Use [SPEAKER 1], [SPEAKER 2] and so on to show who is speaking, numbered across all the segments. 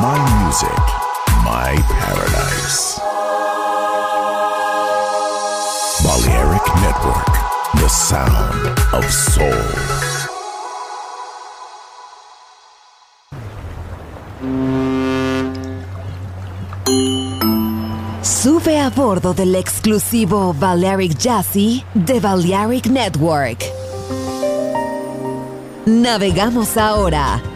[SPEAKER 1] My music, my paradise. Balearic Network, the sound of soul.
[SPEAKER 2] Sube a bordo del exclusivo Balearic Jazzy de Balearic Network. Navegamos ahora.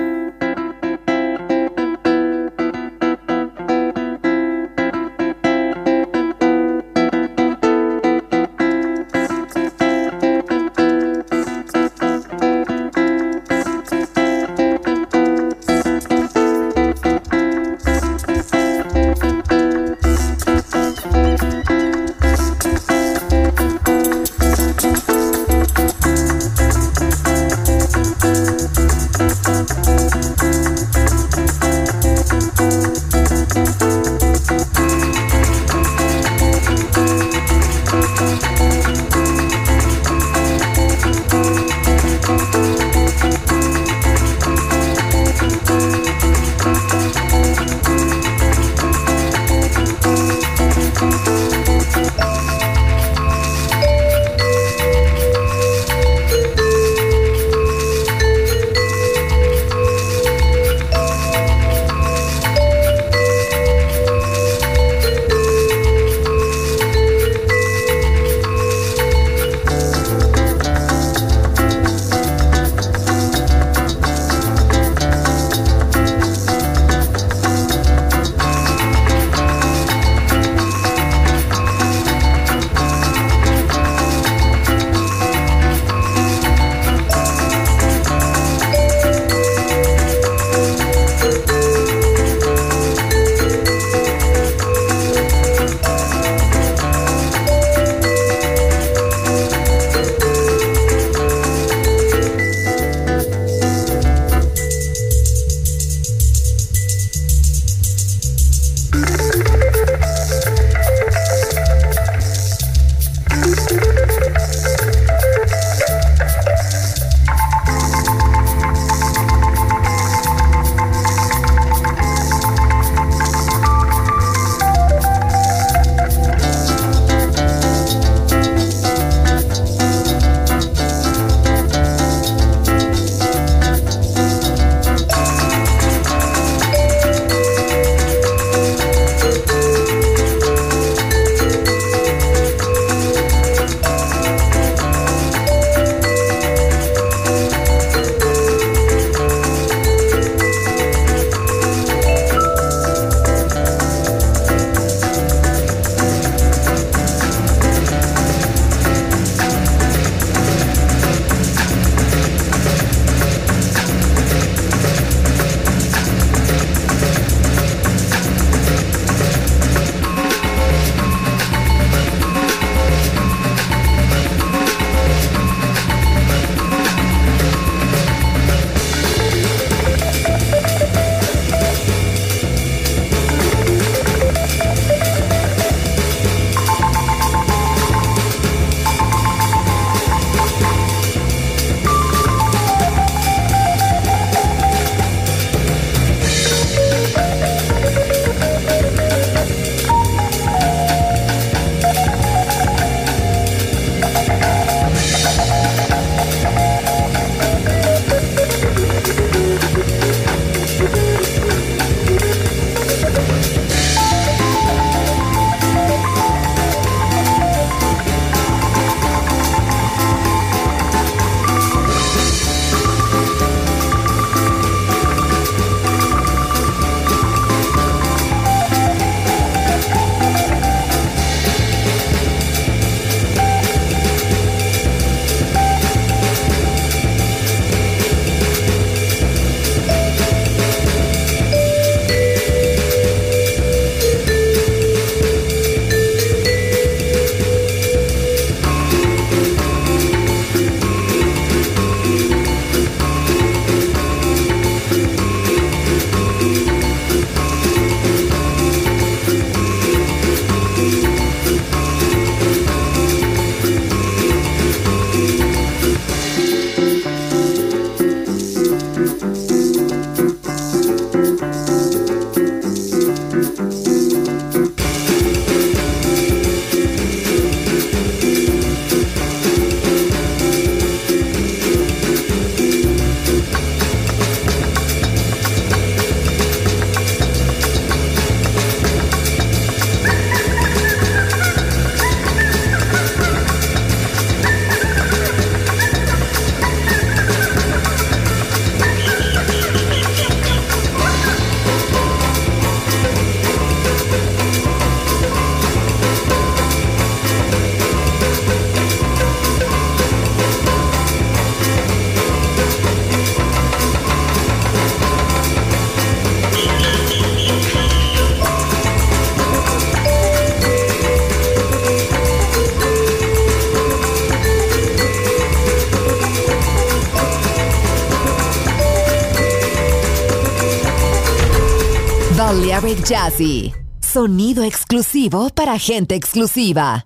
[SPEAKER 2] Balearic Jazzy. Sonido exclusivo para gente exclusiva.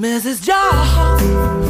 [SPEAKER 2] Mrs. Jaw.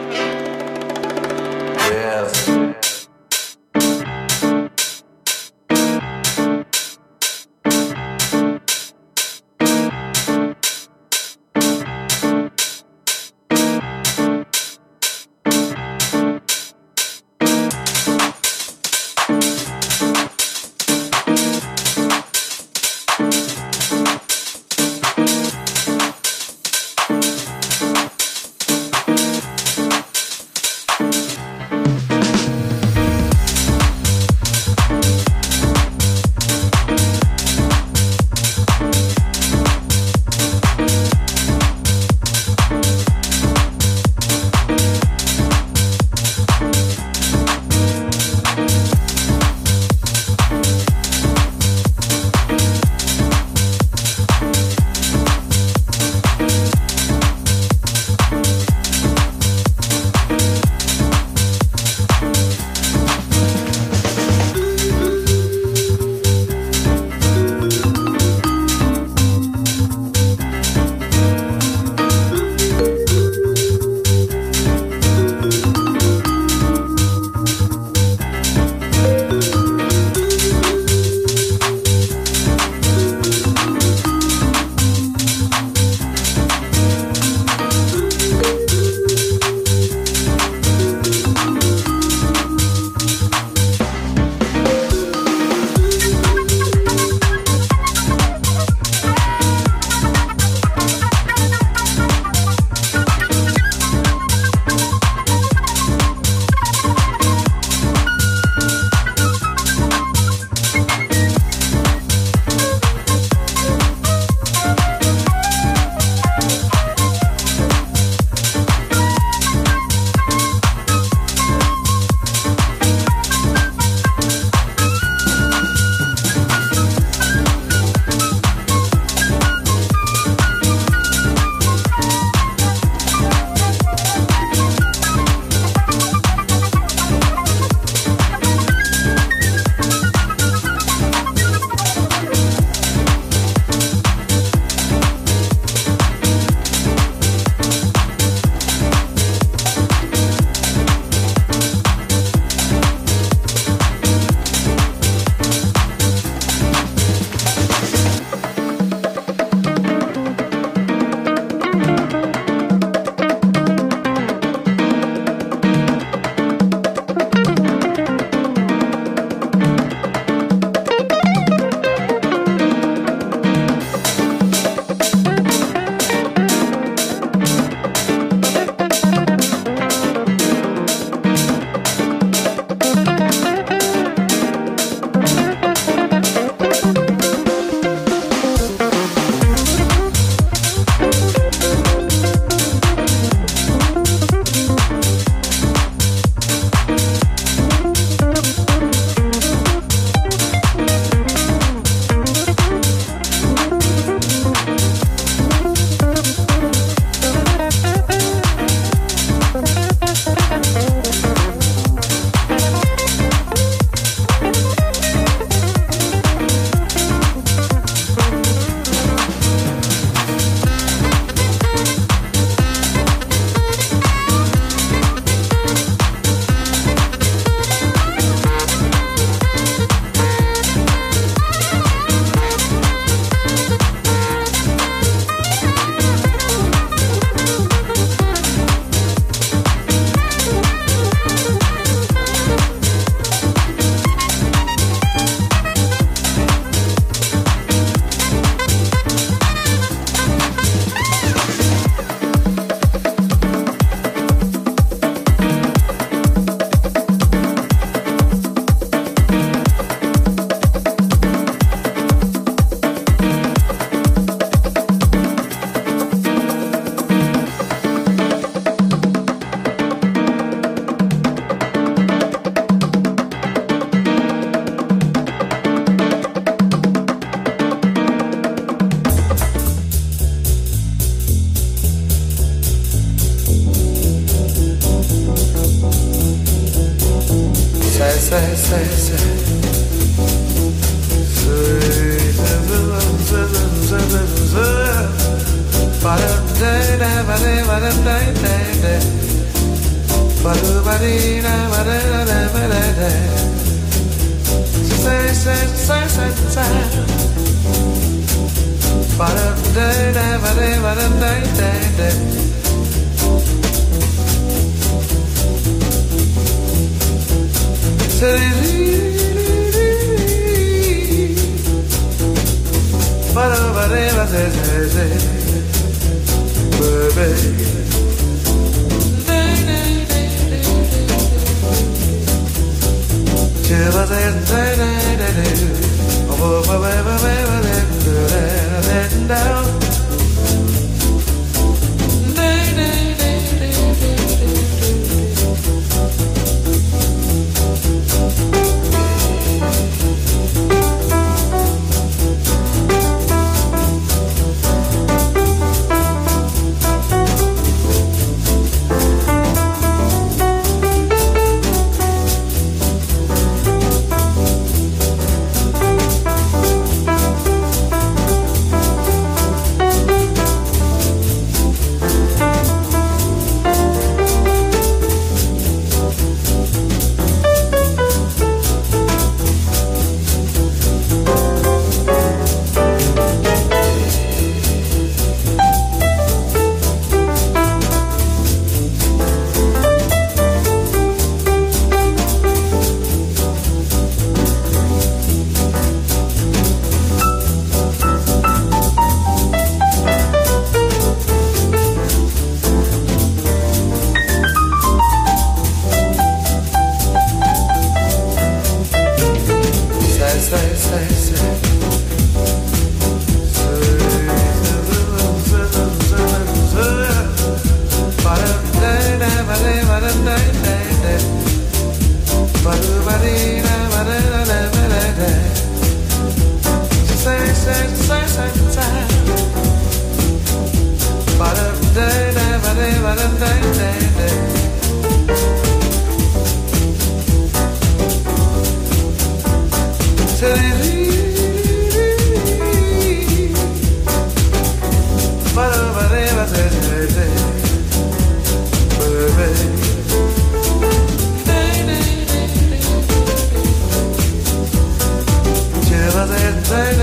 [SPEAKER 3] Gente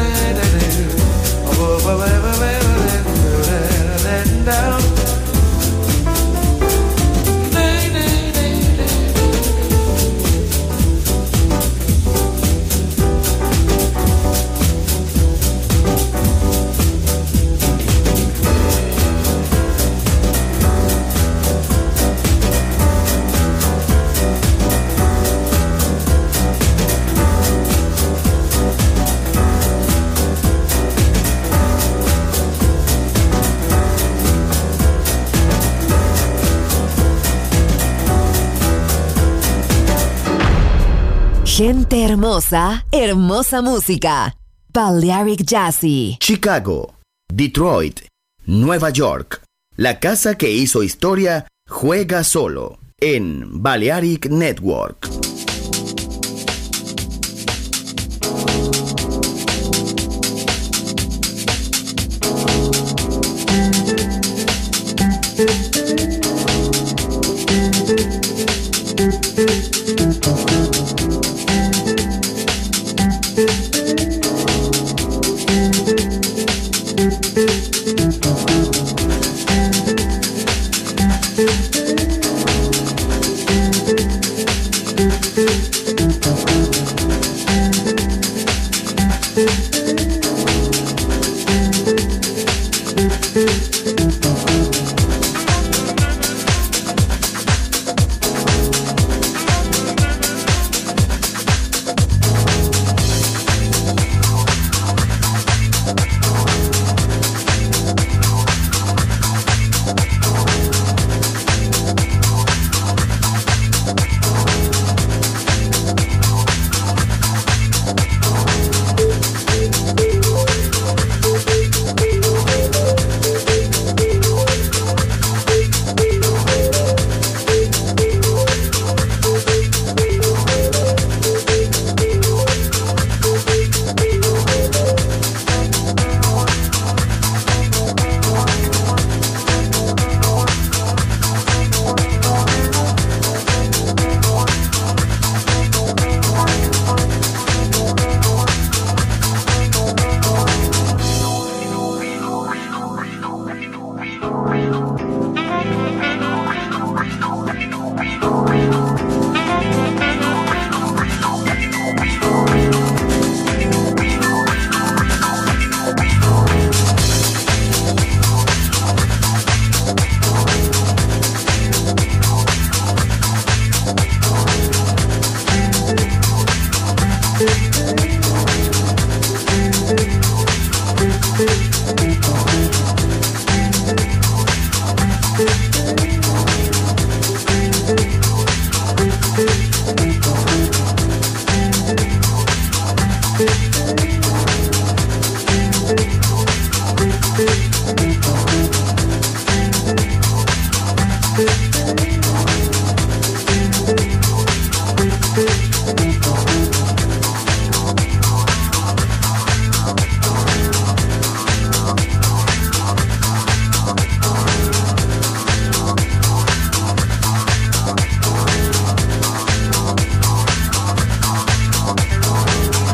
[SPEAKER 3] hermosa, música. Balearic Jazzy.
[SPEAKER 4] Chicago, Detroit, Nueva York. La casa que hizo historia juega solo en Balearic Network.